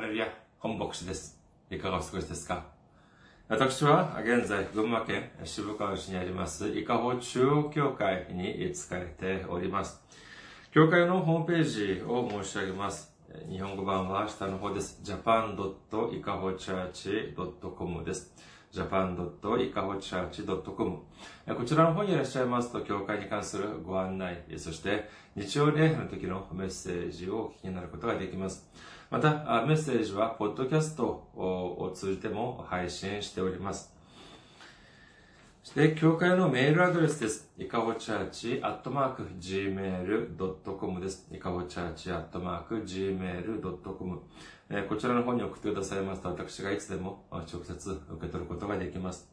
ハレルヤ、本牧師です。いかがお過ごしですか？私は現在、群馬県渋川市にあります、伊香保中央教会に仕えております。教会のホームページを申し上げます。日本語版は下の方です。japan.ikahochurch.com です。japan.ikahochurch.com こちらの方にいらっしゃいますと、教会に関するご案内、そして日曜礼拝の時のメッセージをお聞きになることができます。また、メッセージは、ポッドキャストを通じても配信しております。そして、教会のメールアドレスです。いかほチャーチ、アットマーク、gmail.com です。いかほチャーチ、アットマーク、gmail.com。こちらの方に送ってくださいますと、私がいつでも直接受け取ることができます。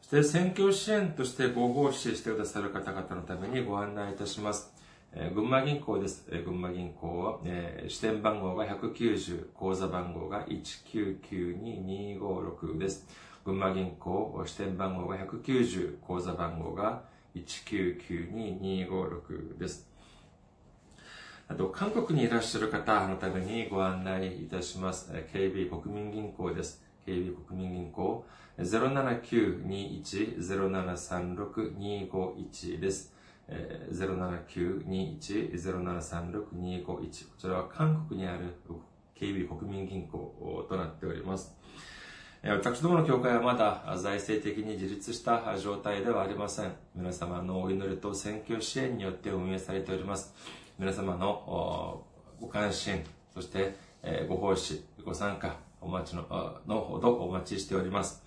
そして、選挙支援としてご奉仕してくださる方々のためにご案内いたします。えー群馬銀行です。えー群馬銀行は、えー支店番号が190、口座番号が1992256です。群馬銀行支店番号が190、口座番号が1992256です。あと、韓国にいらっしゃる方のためにご案内いたします。えー KB 国民銀行です。KB 国民銀行079-21-0736-251です。えー079-21-0736-251こちらは韓国にある KB 国民銀行となっております。えー私どもの教会はまだ財政的に自立した状態ではありません。皆様のお祈りと選挙支援によって運営されております。皆様のおご関心、そしてえーご奉仕、ご参加、お待ちののほどお待ちしております。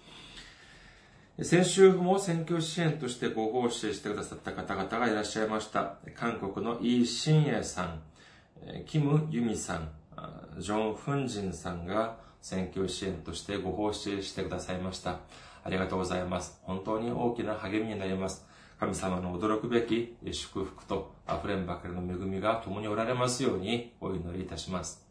先週も選挙支援としてご奉仕してくださった方々がいらっしゃいました。韓国のイ・シンエさん、キム・ユミさん、ジョン・フンジンさんが選挙支援としてご奉仕してくださいました。ありがとうございます。本当に大きな励みになります。神様の驚くべき祝福と溢れんばかりの恵みが共におられますようにお祈りいたします。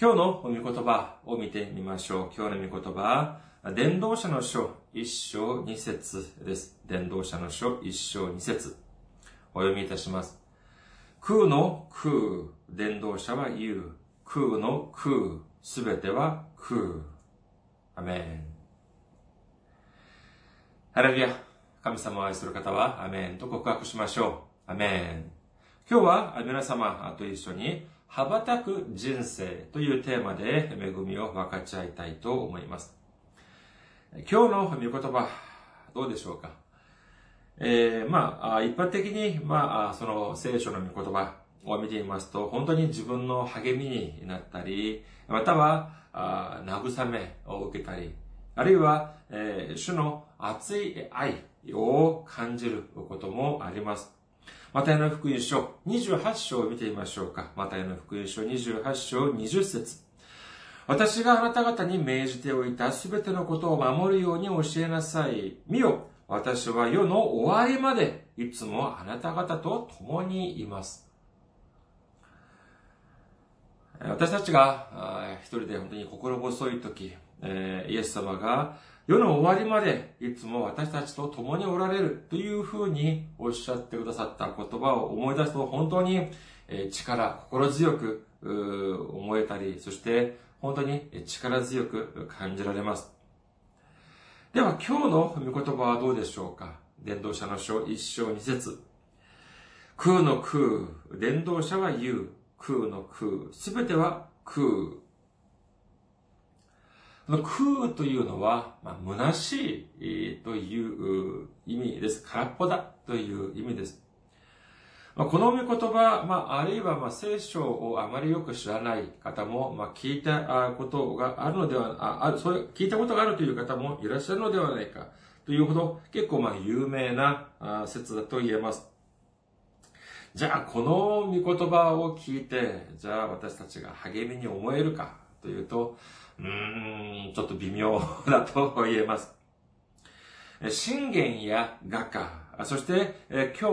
今日のお御言葉を見てみましょう。今日の御言葉は、伝道者の書一章二節です。伝道者の書一章二節お読みいたします。空の空、伝道者は言う。空の空、すべては空。アメン。ハレルヤ。神様を愛する方は、アメンと告白しましょう。アメン。今日は皆様と一緒に、羽ばたく人生というテーマで恵みを分かち合いたいと思います。今日の御言葉、どうでしょうか？えー、まあ、一般的に、まあ、その聖書の御言葉を見ていますと、本当に自分の励みになったり、または、あ慰めを受けたり、あるいは、えー、主の熱い愛を感じることもあります。マタイの福音書28章を見てみましょうか。マタイの福音書28章20節私があなた方に命じておいたすべてのことを守るように教えなさい。見よ、私は世の終わりまでいつもあなた方と共にいます。私たちが一人で本当に心細い時、イエス様が世の終わりまでいつも私たちと共におられるというふうにおっしゃってくださった言葉を思い出すと本当に力、心強く思えたり、そして本当に力強く感じられます。では今日の御言葉はどうでしょうか？伝道者の書一章二節空の空、伝道者は言う。空の空、すべては空。の空というのは、まあ、虚しいという意味です。空っぽだという意味です。まあ、この御言葉、まあ、あるいは、まあ、聖書をあまりよく知らない方も、まあ、聞いたことがあるのでは、あ、ある、そういう、聞いたことがあるという方もいらっしゃるのではないか、というほど、結構、まあ、有名な説だと言えます。じゃあ、この御言葉を聞いて、じゃあ私たちが励みに思えるかというと、うーん、ちょっと微妙だと言えます。信玄や画家、そして今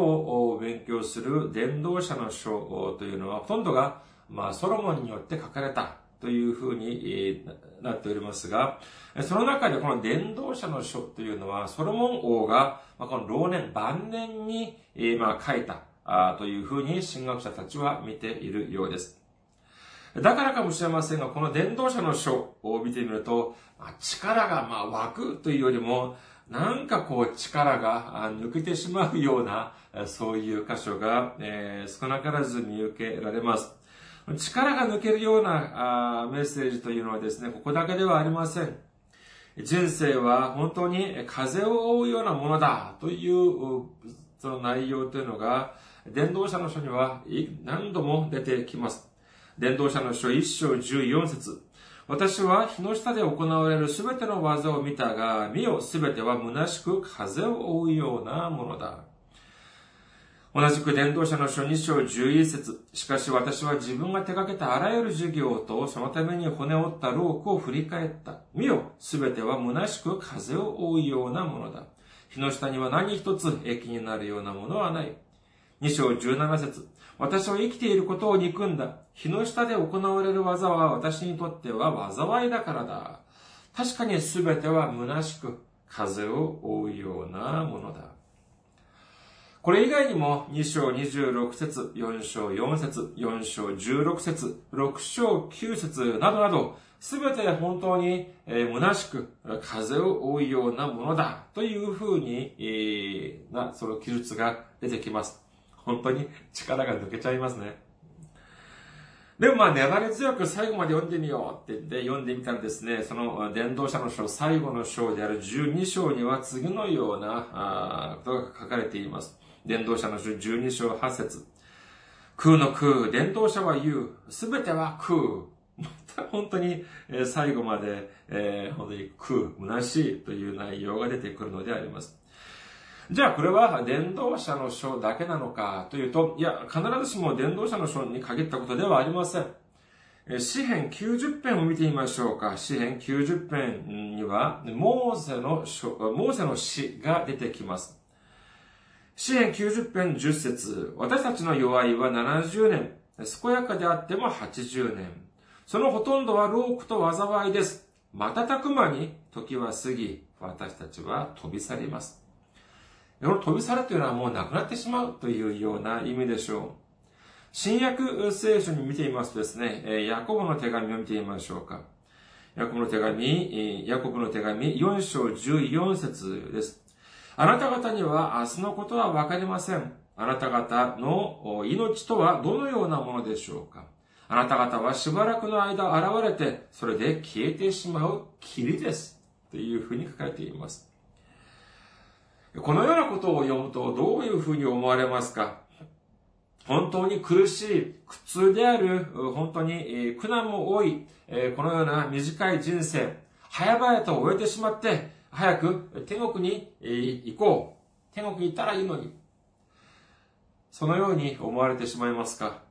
日勉強する伝道者の書というのは、ほとんどが、まあ、ソロモンによって書かれたというふうになっておりますが、その中でこの伝道者の書というのは、ソロモン王が、この老年、晩年に、書いたというふうに神学者たちは見ているようです。だからかもしれませんが、この伝道者の書を見てみると、力がま湧くというよりも、なんかこう力が抜けてしまうような、そういう箇所が、え少なからず見受けられます。力が抜けるようなメッセージというのはですね、ここだけではありません。人生は本当に風を追うようなものだというその内容というのが、伝道者の書には何度も出てきます。伝道者の書一章十四節私は日の下で行われるすべての技を見たが、見よすべては虚しく風を追うようなものだ。同じく伝道者の書二章十一節しかし私は自分が手掛けたあらゆる授業とそのために骨折ったロークを振り返った。見よ、すべては虚しく風を追うようなものだ。日の下には何一つ益になるようなものはない。二章十七節私は生きていることを憎んだ。日の下で行われる技は私にとっては災いだからだ。確かに全ては虚しく風を追うようなものだ。これ以外にも2章26節、4章4節、4章16節、6章9節などなど、すべて本当に、えー、虚しく風を追うようなものだというふうに、えー、な、その記述が出てきます。本当に力が抜けちゃいますね。でもまあ粘り強く最後まで読んでみようって言って読んでみたらですね、その伝道者の書、最後の章である12章には次のようなことが書かれています。伝道者の書12章8節空の空、伝道者は言う。すべては空。本当に最後まで、えー、本当に空、虚しいという内容が出てくるのであります。じゃあこれは伝道者の書だけなのかというと、いや、必ずしも伝道者の書に限ったことではありません。詩編90編を見てみましょうか。詩編90編には、モーセの書、モーセの詩が出てきます。詩編90編10節私たちの弱いは70年。健やかであっても80年。そのほとんどは労苦と災いです。瞬く間に時は過ぎ、私たちは飛び去ります。飛び去るというのはもうなくなってしまうというような意味でしょう。新約聖書に見てみますとですね、ヤコブの手紙を見てみましょうか。ヤコブの手紙、ヤコブの手紙4章14節です。あなた方には明日のことはわかりません。あなた方の命とはどのようなものでしょうかあなた方はしばらくの間現れて、それで消えてしまう霧です。というふうに書かれています。このようなことを読むとどういうふうに思われますか？本当に苦しい、苦痛である、本当に苦難も多い、このような短い人生、早々と終えてしまって、早く天国に行こう。天国に行ったらいいのに。そのように思われてしまいますか？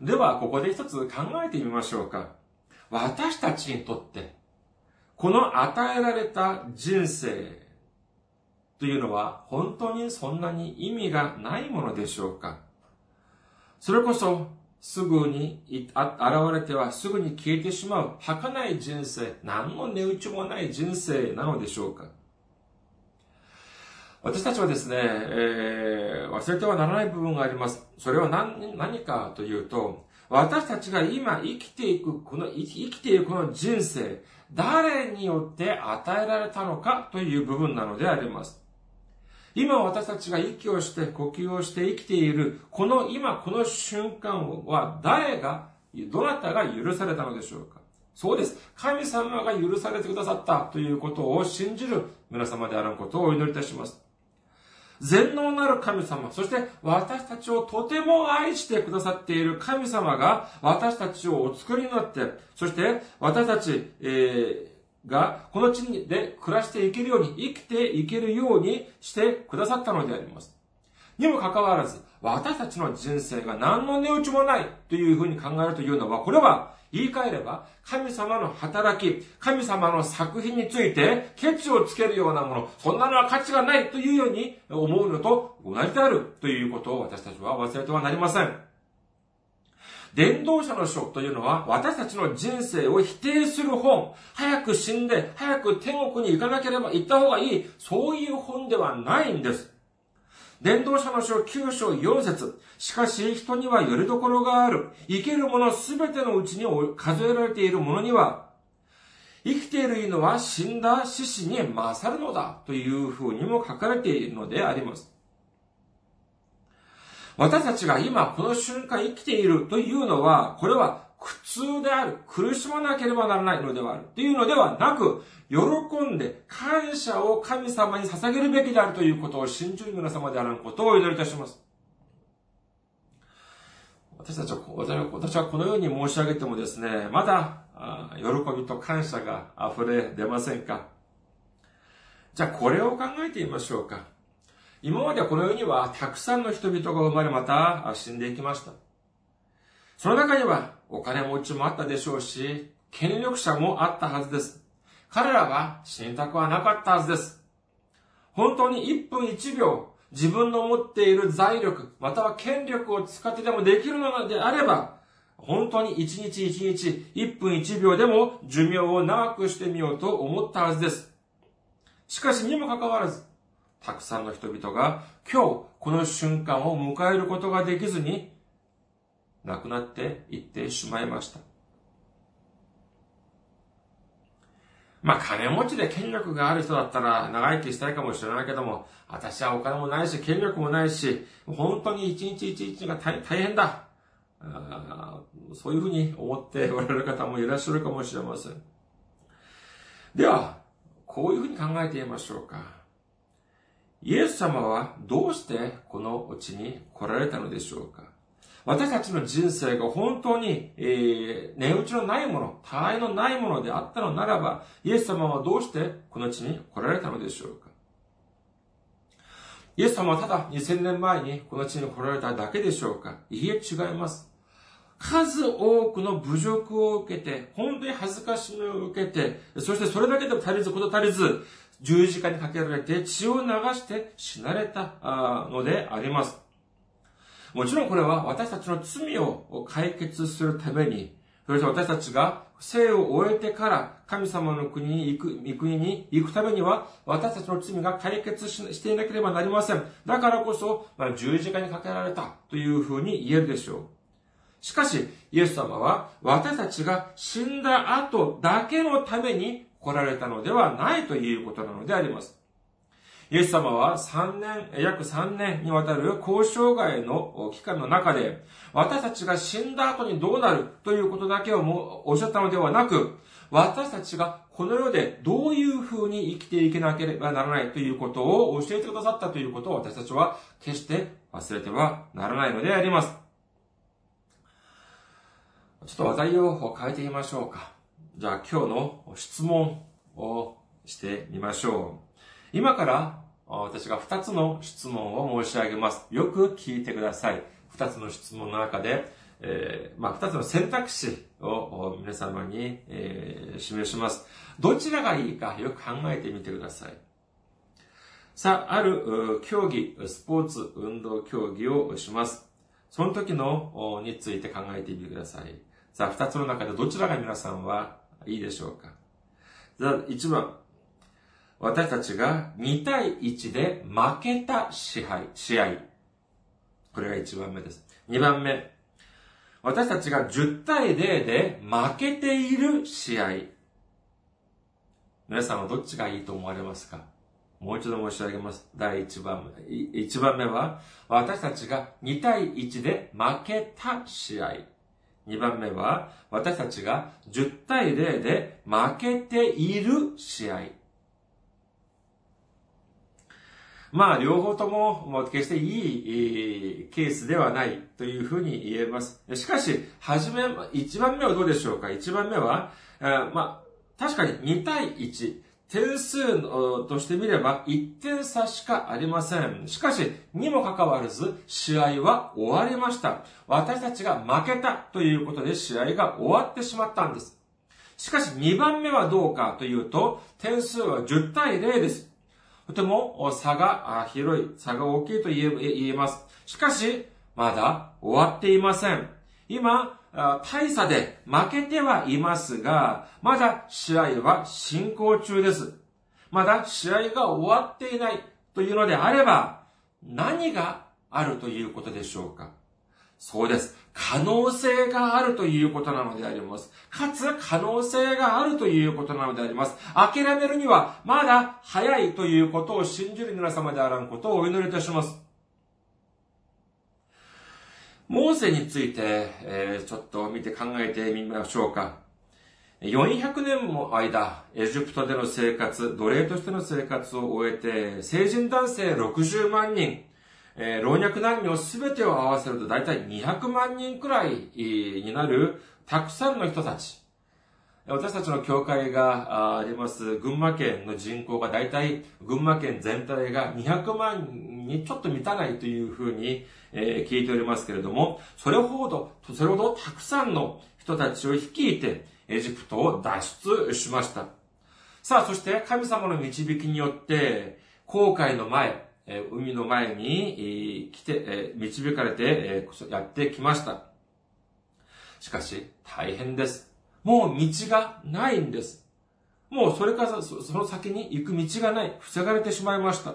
では、ここで一つ考えてみましょうか。私たちにとって、この与えられた人生、というのは本当にそんなに意味がないものでしょうか？それこそすぐに現れてはすぐに消えてしまう儚い人生、何の値打ちもない人生なのでしょうか？私たちはですね、えー、忘れてはならない部分があります。それは何何かというと、私たちが今生きていく、この生きているこの人生、誰によって与えられたのかという部分なのであります。今私たちが息をして呼吸をして生きている、この今この瞬間は誰が、どなたが許されたのでしょうか？そうです。神様が許されてくださったということを信じる皆様であることをお祈りいたします。全能なる神様、そして私たちをとても愛してくださっている神様が私たちをお作りになって、そして私たち、えーが、この地で暮らしていけるように、生きていけるようにしてくださったのであります。にもかかわらず、私たちの人生が何の値打ちもないというふうに考えるというのは、これは言い換えれば、神様の働き、神様の作品について、ケチをつけるようなもの、そんなのは価値がないというように思うのと同じであるということを私たちは忘れてはなりません。伝道者の書というのは私たちの人生を否定する本、早く死んで、早く天国に行かなければ行った方がいい、そういう本ではないんです。伝道者の書9章4節しかし人にはよりどころがある。生けるものすべてのうちに数えられているものには、生きている犬は死んだ獅子に勝るのだというふうにも書かれているのであります。私たちが今この瞬間生きているというのは、これは苦痛である、苦しまなければならないのではあるというのではなく、喜んで感謝を神様に捧げるべきであるということを信じる皆様であることをお祈りいたします。私たちは、私はこのように申し上げてもですね、まだ、喜びと感謝が溢れ出ませんか？じゃあこれを考えてみましょうか。今までこの世にはたくさんの人々が生まれまた死んでいきました。その中にはお金持ちもあったでしょうし、権力者もあったはずです。彼らは死にたくはなかったはずです。本当に1分1秒自分の持っている財力、または権力を使ってでもできるのであれば、本当に1日1日、1分1秒でも寿命を長くしてみようと思ったはずです。しかしにもかかわらず、たくさんの人々が今日この瞬間を迎えることができずに亡くなっていってしまいました。まあ金持ちで権力がある人だったら長生きしたいかもしれないけども、私はお金もないし、権力もないし、本当に一日一日が大変だ。そういうふうに思っておられる方もいらっしゃるかもしれません。では、こういうふうに考えてみましょうか。イエス様はどうしてこの地に来られたのでしょうか？私たちの人生が本当に、えー、値打ちのないもの、他愛のないものであったのならば、イエス様はどうしてこの地に来られたのでしょうか？イエス様はただ2000年前にこの地に来られただけでしょうか？いいえ、違います。数多くの侮辱を受けて、本当に恥ずかしみを受けて、そしてそれだけでも足りず、こと足りず、十字架にかけられて血を流して死なれたのであります。もちろんこれは私たちの罪を解決するために、そして私たちが生を終えてから神様の国に行く、御国に行くためには、私たちの罪が解決していなければなりません。だからこそ、まあ、十字架にかけられたというふうに言えるでしょう。しかし、イエス様は私たちが死んだ後だけのために来られたのではないということなのであります。イエス様は3年、約3年にわたる交渉外の期間の中で、私たちが死んだ後にどうなるということだけをもおっしゃったのではなく、私たちがこの世でどういう風に生きていけなければならないということを教えてくださったということを私たちは決して忘れてはならないのであります。ちょっと話題を変えてみましょうか。じゃあ今日の質問をしてみましょう。今から私が2つの質問を申し上げます。よく聞いてください。2つの質問の中で、えー、まあ、2つの選択肢を皆様に、えー、示します。どちらがいいかよく考えてみてください。さあ、ある競技、スポーツ、運動競技をします。その時のについて考えてみてください。さあ、2つの中でどちらが皆さんはいいでしょうか1番、私たちが2対1で負けた支配、試合。これが1番目です。2番目、私たちが10対0で負けている試合。皆さんはどっちがいいと思われますか？もう一度申し上げます。第1番目。1番目は、私たちが2対1で負けた試合。2番目は、私たちが10対0で負けている試合。まあ、両方とも、決していい、ケースではないというふうに言えます。しかし、はじめ、1番目はどうでしょうか ?1 番目は、まあ、確かに2対1。点数としてみれば1点差しかありません。しかし、にもかかわらず、試合は終わりました。私たちが負けたということで試合が終わってしまったんです。しかし、2番目はどうかというと、点数は10対0です。とても差が広い、差が大きいと言えます。しかし、まだ終わっていません。今、大差で負けてはいますが、まだ試合は進行中です。まだ試合が終わっていないというのであれば、何があるということでしょうかそうです。可能性があるということなのであります。かつ可能性があるということなのであります。諦めるにはまだ早いということを信じる皆様であらんことをお祈りいたします。モーセについて、えー、ちょっと見て考えてみましょうか。400年も間、エジプトでの生活、奴隷としての生活を終えて、成人男性60万人、えー、老若男女すべてを合わせると大体200万人くらいになるたくさんの人たち。私たちの教会があります群馬県の人口が大体群馬県全体が200万にちょっと満たないというふうに、え聞いておりますけれども、それほど、それほどたくさんの人たちを率いてエジプトを脱出しました。さあ、そして神様の導きによって、航海の前、海の前に来て、導かれて、やってきました。しかし、大変です。もう道がないんです。もうそれからその先に行く道がない。防がれてしまいました。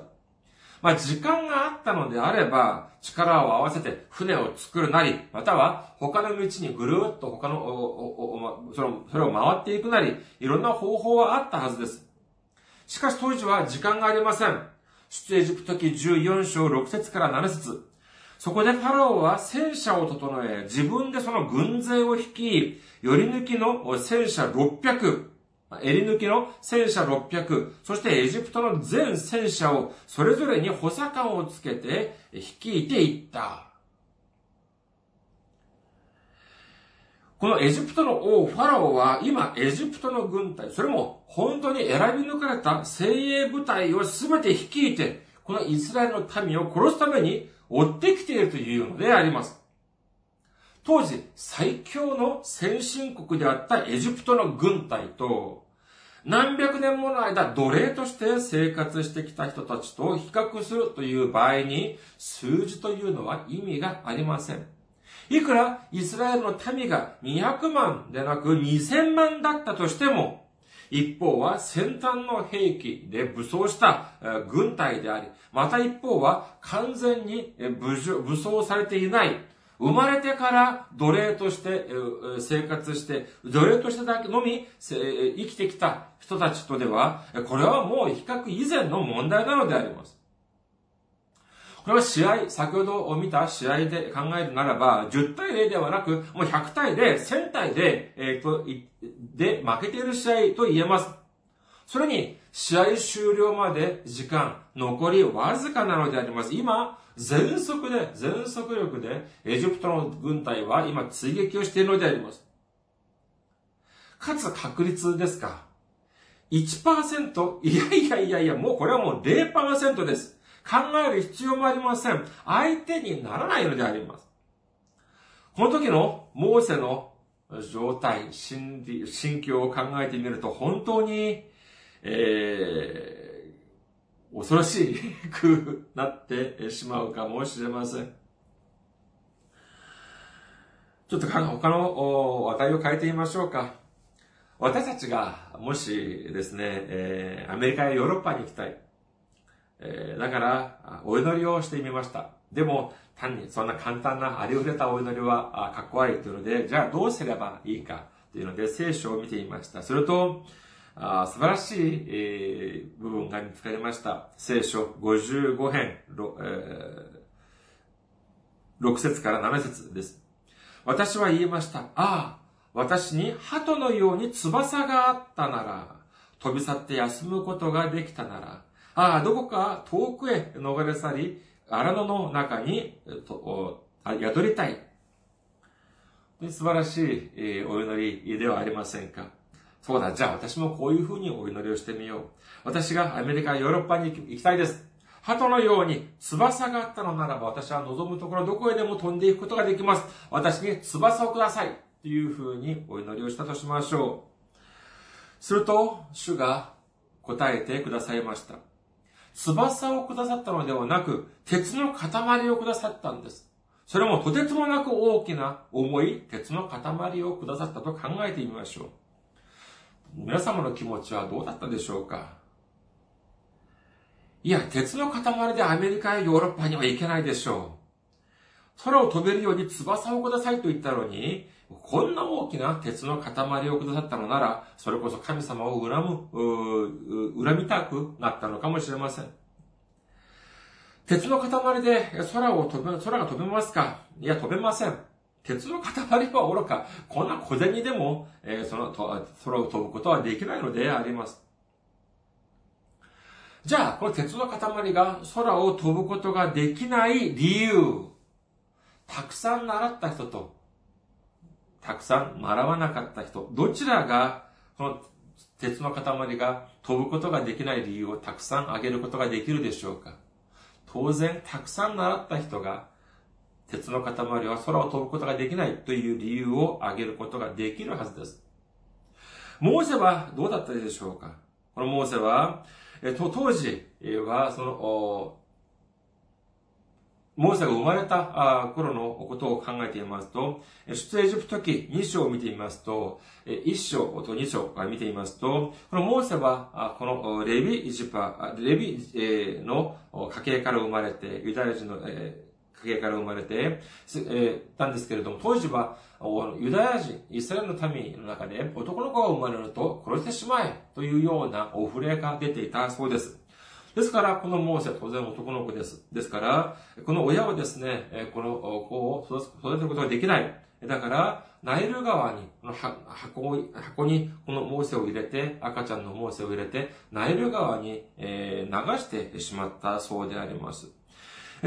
まあ、時間があったのであれば、力を合わせて船を作るなり、または他の道にぐるっと他の、その、それを回っていくなり、いろんな方法はあったはずです。しかし当時は時間がありません。出エジプト記14章6節から7節そこでファラオは戦車を整え、自分でその軍勢を率い、寄り抜きの戦車600、襟抜きの戦車600、そしてエジプトの全戦車をそれぞれに補佐官をつけて率いていった。このエジプトの王ファラオは今エジプトの軍隊、それも本当に選び抜かれた精鋭部隊を全て率いて、このイスラエルの民を殺すために追ってきているというのであります。当時最強の先進国であったエジプトの軍隊と、何百年もの間奴隷として生活してきた人たちと比較するという場合に、数字というのは意味がありません。いくらイスラエルの民が200万でなく2000万だったとしても、一方は先端の兵器で武装した軍隊であり、また一方は完全に武装されていない、生まれてから奴隷として生活して、奴隷としてだけのみ生きてきた人たちとでは、これはもう比較以前の問題なのであります。これは試合、先ほど見た試合で考えるならば、10対0ではなく、もう100対0、1000対0、えー、と、で負けている試合と言えます。それに、試合終了まで時間、残りわずかなのであります。今、全速で、全速力で、エジプトの軍隊は今追撃をしているのであります。かつ確率ですか ?1%? いやいやいやいや、もうこれはもう0%です。考える必要もありません。相手にならないのであります。この時のモーセの状態、心理、心境を考えてみると本当に、えー、恐ろしくなってしまうかもしれません。ちょっと他の話題を変えてみましょうか。私たちがもしですね、えー、アメリカやヨーロッパに行きたい。えー、だから、お祈りをしてみました。でも、単にそんな簡単なありふれたお祈りはかっこ悪いというので、じゃあどうすればいいかというので聖書を見てみました。すると、あ素晴らしい、えー、部分が見つかりました。聖書55編 6,、えー、6節から7節です。私は言いました。ああ、私に鳩のように翼があったなら、飛び去って休むことができたなら、ああ、どこか遠くへ逃れ去り、荒野の中に宿りたい。素晴らしい、えお祈りではありませんか。そうだ、じゃあ私もこういうふうにお祈りをしてみよう。私がアメリカ、ヨーロッパに行きたいです。鳩のように翼があったのならば私は望むところどこへでも飛んでいくことができます。私に翼をください。というふうにお祈りをしたとしましょう。すると、主が答えてくださいました。翼をくださったのではなく、鉄の塊をくださったんです。それもとてつもなく大きな重い鉄の塊をくださったと考えてみましょう。皆様の気持ちはどうだったでしょうか？いや、鉄の塊でアメリカやヨーロッパには行けないでしょう。空を飛べるように翼をくださいと言ったのに、こんな大きな鉄の塊をくださったのなら、それこそ神様を恨む、恨みたくなったのかもしれません。鉄の塊で空を飛べ、空が飛べますか？いや、飛べません。鉄の塊は愚か、こんな小銭でも、えー、その、空を飛ぶことはできないのであります。じゃあ、この鉄の塊が空を飛ぶことができない理由。たくさん習った人と、たくさん習わなかった人、どちらが、この鉄の塊が飛ぶことができない理由をたくさん挙げることができるでしょうか？当然、たくさん習った人が、鉄の塊は空を飛ぶことができないという理由を挙げることができるはずです。モーセはどうだったでしょうか？このモーセは、えと、当時は、その、モーセが生まれた頃のことを考えていますと、出エジプト記2章を見てみますと、1章と2章を見てみますと、このモーセは、このレビ・ジパ、レビの家系から生まれて、ユダヤ人の家系から生まれて、たんですけれども、当時は、ユダヤ人、イスラエルの民の中で男の子が生まれると殺してしまえというようなお触れが出ていたそうです。ですから、このモーセは当然男の子です。ですから、この親はですね、この子を育てることができない。だから、ナイル川に、この箱箱にこのモーセを入れて、赤ちゃんのモーセを入れて、ナイル川に、流してしまったそうであります。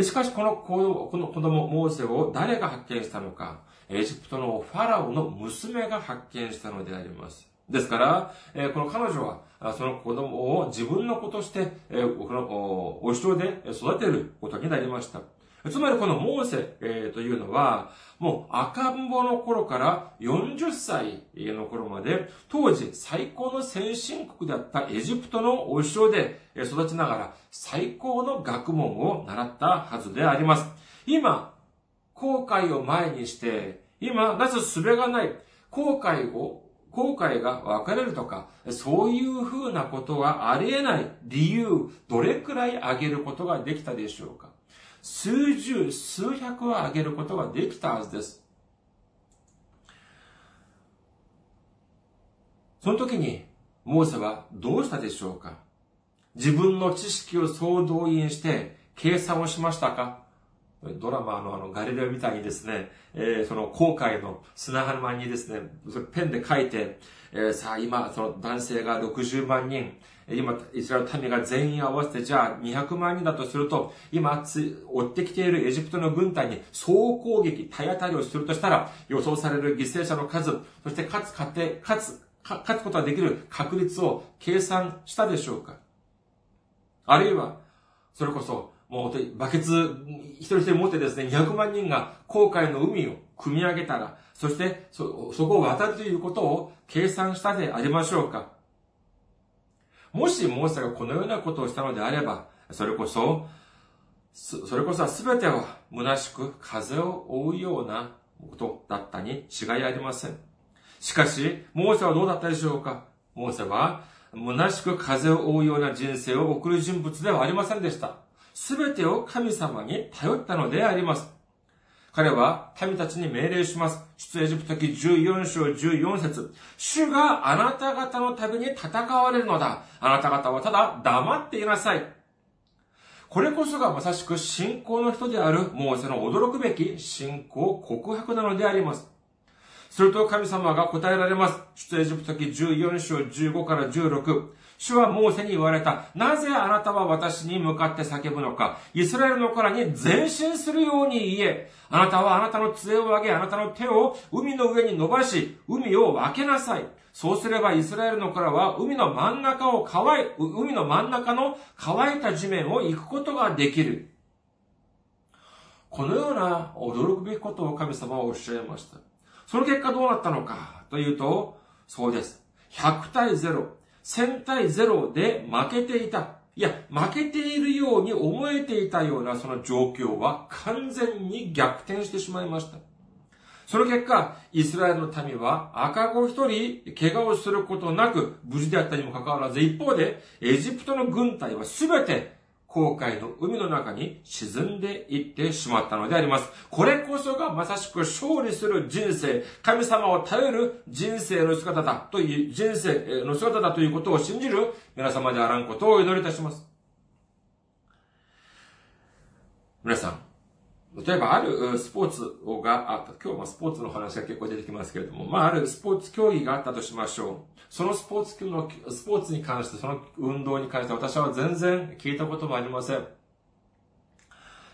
しかし、この子この子供、モーセを誰が発見したのか、エジプトのファラオの娘が発見したのであります。ですから、えこの彼女は、その子供を自分の子として、えこのお城で育てることになりました。つまりこのモーセ、えというのは、もう赤ん坊の頃から40歳の頃まで、当時最高の先進国だったエジプトのお城で育ちながら最高の学問を習ったはずであります。今、後悔を前にして、今、なすすべがない、後悔を後悔が分かれるとか、そういうふうなことはありえない。理由、どれくらい挙げることができたでしょうか？数十、数百は挙げることができたはずです。その時に、モーセはどうしたでしょうか？自分の知識を総動員して計算をしましたか？ドラマのあのガリレオみたいにですね、えー、その航海の砂浜にですね、ペンで書いて、えー、さあ今、その男性が60万人、今、イスラエル民が全員合わせて、じゃあ200万人だとすると、今、追ってきているエジプトの軍隊に総攻撃、体当たりをするとしたら、予想される犠牲者の数、そしてかつ、勝て、かつ、勝つことができる確率を計算したでしょうか。あるいは、それこそ、もうバケツ一人一人持ってですね、200万人が航海の海を組み上げたら、そしてそ、そこを渡るということを計算したでありましょうか。もしモーセがこのようなことをしたのであれば、それこそ、それこそは全ては虚しく風を追うようなことだったに違いありません。しかし、モーセはどうだったでしょうか？モーセは、虚しく風を追うような人生を送る人物ではありませんでした。すべてを神様に頼ったのであります。彼は民たちに命令します。出エジプト記14章14節主があなた方のために戦われるのだ。あなた方はただ黙っていなさい。これこそがまさしく信仰の人であるモーセの驚くべき信仰告白なのであります。すると神様が答えられます。出エジプト記14章15から16。主はモーセに言われた。なぜあなたは私に向かって叫ぶのか。イスラエルの子らに前進するように言え。あなたはあなたの杖を上げ、あなたの手を海の上に伸ばし、海を分けなさい。そうすればイスラエルの子らは海の真ん中を乾い、海の真ん中の乾いた地面を行くことができる。このような驚くべきことを神様はおっしゃいました。その結果どうなったのかというと、そうです。100対0。1000対0で負けていた。いや、負けているように思えていたようなその状況は完全に逆転してしまいました。その結果、イスラエルの民は赤子一人怪我をすることなく無事であったにもかかわらず、一方でエジプトの軍隊はすべて後悔の海の中に沈んでいってしまったのであります。これこそがまさしく勝利する人生、神様を頼る人生の姿だという、人生の姿だということを信じる皆様であらんことをお祈りいたします。皆さん、例えばあるスポーツがあった。今日はスポーツの話が結構出てきますけれども、まああるスポーツ競技があったとしましょう。そのスポーツの、スポーツに関して、その運動に関して私は全然聞いたこともありません。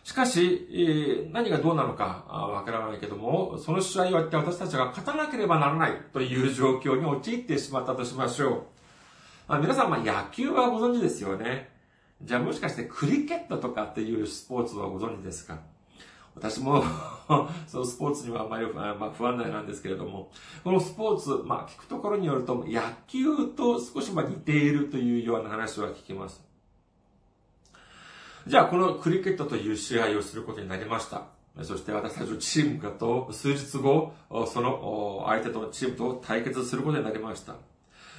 しかし、何がどうなのかわからないけども、その試合をやって私たちが勝たなければならないという状況に陥ってしまったとしましょう。あ、皆さん、まあ野球はご存知ですよね。じゃあもしかしてクリケットとかっていうスポーツはご存知ですか？私も そのスポーツにはあまり、まあ、不安内なんですけれども、このスポーツ、まあ、聞くところによると、野球と少しまあ似ているというような話は聞きます。じゃあ、このクリケットという試合をすることになりました。そして私たちのチームがと、数日後、その相手とのチームと対決することになりました。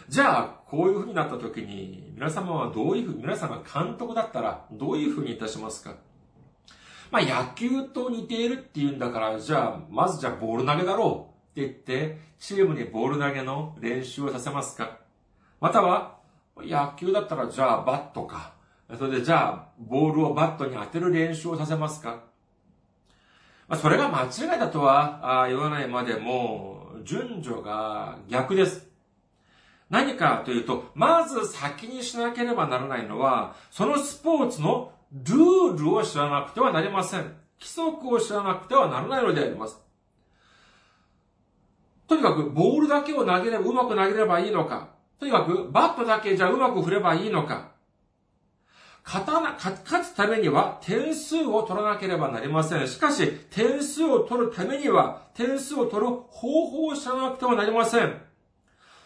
じゃあ、こういう風になった時に、皆様はどういうふう、皆さんが監督だったら、どういう風にいたしますか？まあ野球と似ているっていうんだから、じゃあ、まずじゃあボール投げだろうって言って、チームにボール投げの練習をさせますかまたは、野球だったらじゃあバットか。それでじゃあ、ボールをバットに当てる練習をさせますかまあ、それが間違いだとは言わないまでも、順序が逆です。何かというと、まず先にしなければならないのは、そのスポーツのルールを知らなくてはなりません。規則を知らなくてはならないのであります。とにかく、ボールだけを投げれば、うまく投げればいいのか。とにかく、バットだけじゃうまく振ればいいのか。勝たな、勝つためには点数を取らなければなりません。しかし、点数を取るためには、点数を取る方法を知らなくてはなりません。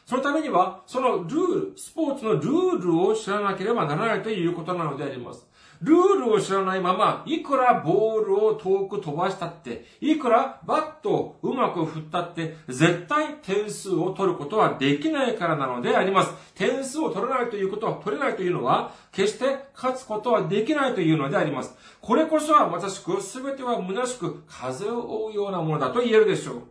そのためには、そのルール、スポーツのルールを知らなければならないということなのであります。ルールを知らないまま、いくらボールを遠く飛ばしたって、いくらバットをうまく振ったって、絶対点数を取ることはできないからなのであります。点数を取れないということは、取れないというのは、決して勝つことはできないというのであります。これこそはまさしく、すべては虚しく、風を追うようなものだと言えるでしょう。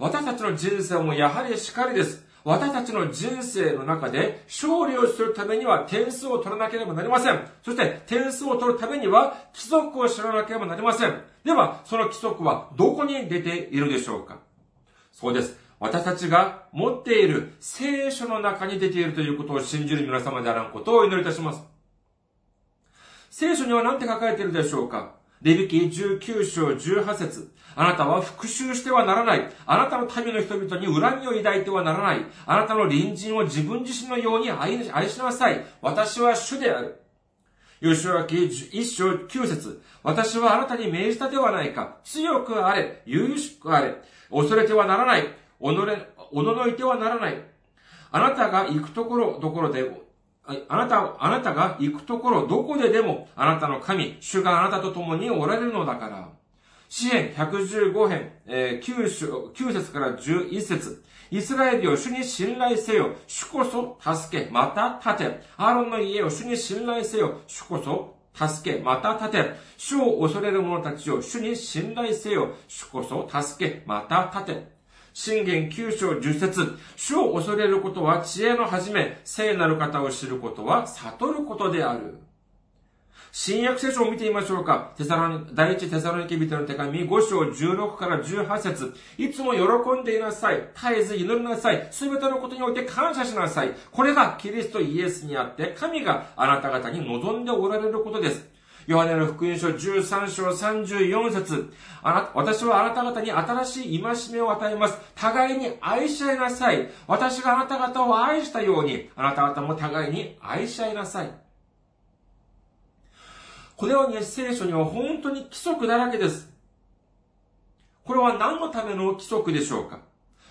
私たちの人生もやはりしかりです。私たちの人生の中で勝利をするためには点数を取らなければなりません。そして点数を取るためには規則を知らなければなりません。では、その規則はどこに出ているでしょうか？そうです。私たちが持っている聖書の中に出ているということを信じる皆様であらんことをお祈りいたします。聖書には何て書かれているでしょうか？レビキ19章18節あなたは復讐してはならない。あなたの民の人々に恨みを抱いてはならない。あなたの隣人を自分自身のように愛しなさい。私は主である。吉脇一章九節私はあなたに命じたではないか。強くあれ。優しくあれ。恐れてはならない。己、おののいてはならない。あなたが行くところどころで、あなた、あなたが行くところどこででも、あなたの神、主があなたと共におられるのだから。詩篇115編、えー、9, 章9節から11節イスラエルを主に信頼せよ。主こそ助け、また立て。アーロンの家を主に信頼せよ。主こそ助け、また立て。主を恐れる者たちを主に信頼せよ。主こそ助け、また立て。信玄九章十節主を恐れることは知恵の始め、聖なる方を知ることは悟ることである。新約聖書を見てみましょうか。テサロニ、第一テサロニケ人の手紙5章16から18節いつも喜んでいなさい。絶えず祈りなさい。すべてのことにおいて感謝しなさい。これがキリストイエスにあって、神があなた方に望んでおられることです。ヨハネの福音書13章34節あな、私はあなた方に新しい戒めを与えます。互いに愛し合いなさい。私があなた方を愛したように、あなた方も互いに愛し合いなさい。このように聖書には本当に規則だらけです。これは何のための規則でしょうか？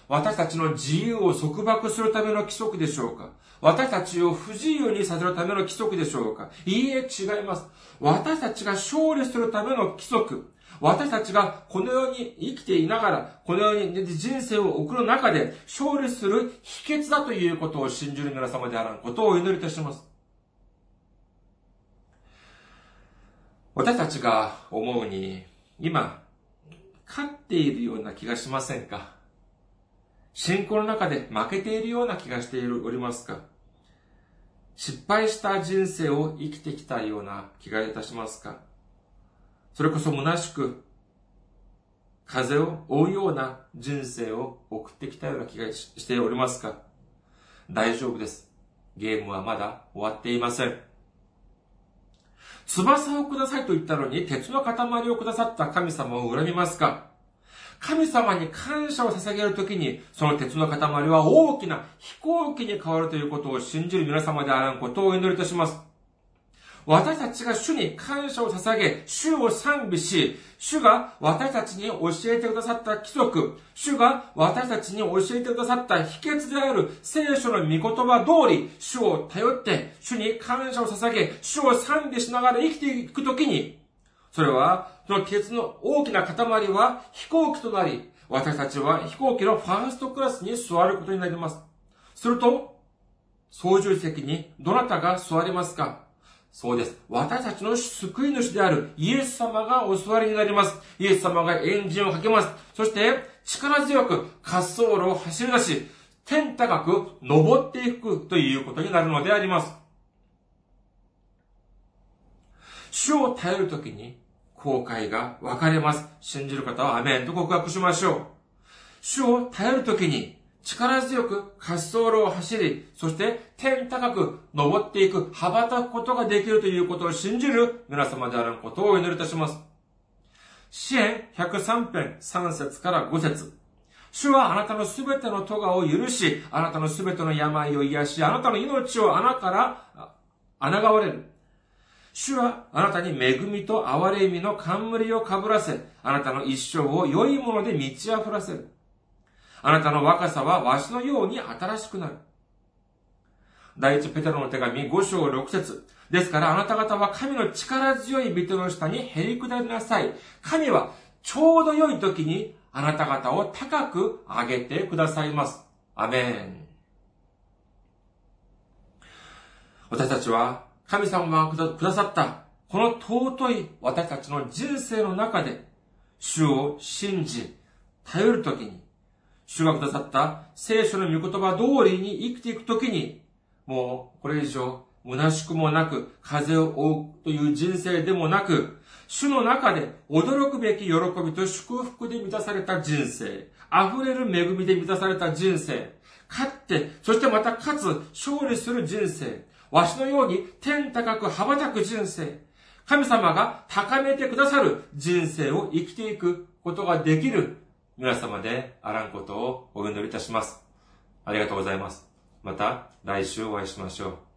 私たちの自由を束縛するための規則でしょうか？私たちを不自由にさせるための規則でしょうか？いいえ、違います。私たちが勝利するための規則。私たちがこの世に生きていながら、この世に人生を送る中で勝利する秘訣だということを信じる皆様であらんことをお祈りいたします。私たちが思うに、今、勝っているような気がしませんか？信仰の中で負けているような気がしているおりますか？失敗した人生を生きてきたような気がいたしますか？それこそ虚しく、風を追うような人生を送ってきたような気がしておりますか？大丈夫です。ゲームはまだ終わっていません。翼をくださいと言ったのに、鉄の塊をくださった神様を恨みますか？神様に感謝を捧げるときに、その鉄の塊は大きな飛行機に変わるということを信じる皆様であらんことをお祈りいたします。私たちが主に感謝を捧げ、主を賛美し、主が私たちに教えてくださった規則、主が私たちに教えてくださった秘訣である聖書の御言葉通り、主を頼って、主に感謝を捧げ、主を賛美しながら生きていくときに、それは、その鉄の大きな塊は飛行機となり、私たちは飛行機のファーストクラスに座ることになります。すると、操縦席にどなたが座りますか？そうです。私たちの救い主であるイエス様がお座りになります。イエス様がエンジンをかけます。そして、力強く滑走路を走り出し、天高く登っていくということになるのであります。主を頼るときに、後悔が分かれます。信じる方はアメンと告白しましょう。主を頼るときに、力強く滑走路を走り、そして天高く登っていく、羽ばたくことができるということを信じる皆様であることをお祈りいたします。支援103編3節から5節主はあなたのすべての咎を許し、あなたのすべての病を癒し、あなたの命を穴から穴がわれる。主はあなたに恵みと憐れみの冠をかぶらせ、あなたの一生を良いもので満ち溢らせる。あなたの若さはわしのように新しくなる。第一ペテロの手紙5章6節ですからあなた方は神の力強い人の下に減り下りなさい。神はちょうど良い時にあなた方を高く上げてくださいます。アメン。私たちは神様がくださったこの尊い私たちの人生の中で主を信じ、頼るときに主がくださった聖書の御言葉通りに生きていくときに、もうこれ以上虚しくもなく、風を追うという人生でもなく、主の中で驚くべき喜びと祝福で満たされた人生、溢れる恵みで満たされた人生、勝って、そしてまた勝つ、勝利する人生、わしのように天高く羽ばたく人生、神様が高めてくださる人生を生きていくことができる皆様であらんことをお祈りいたします。ありがとうございます。また来週お会いしましょう。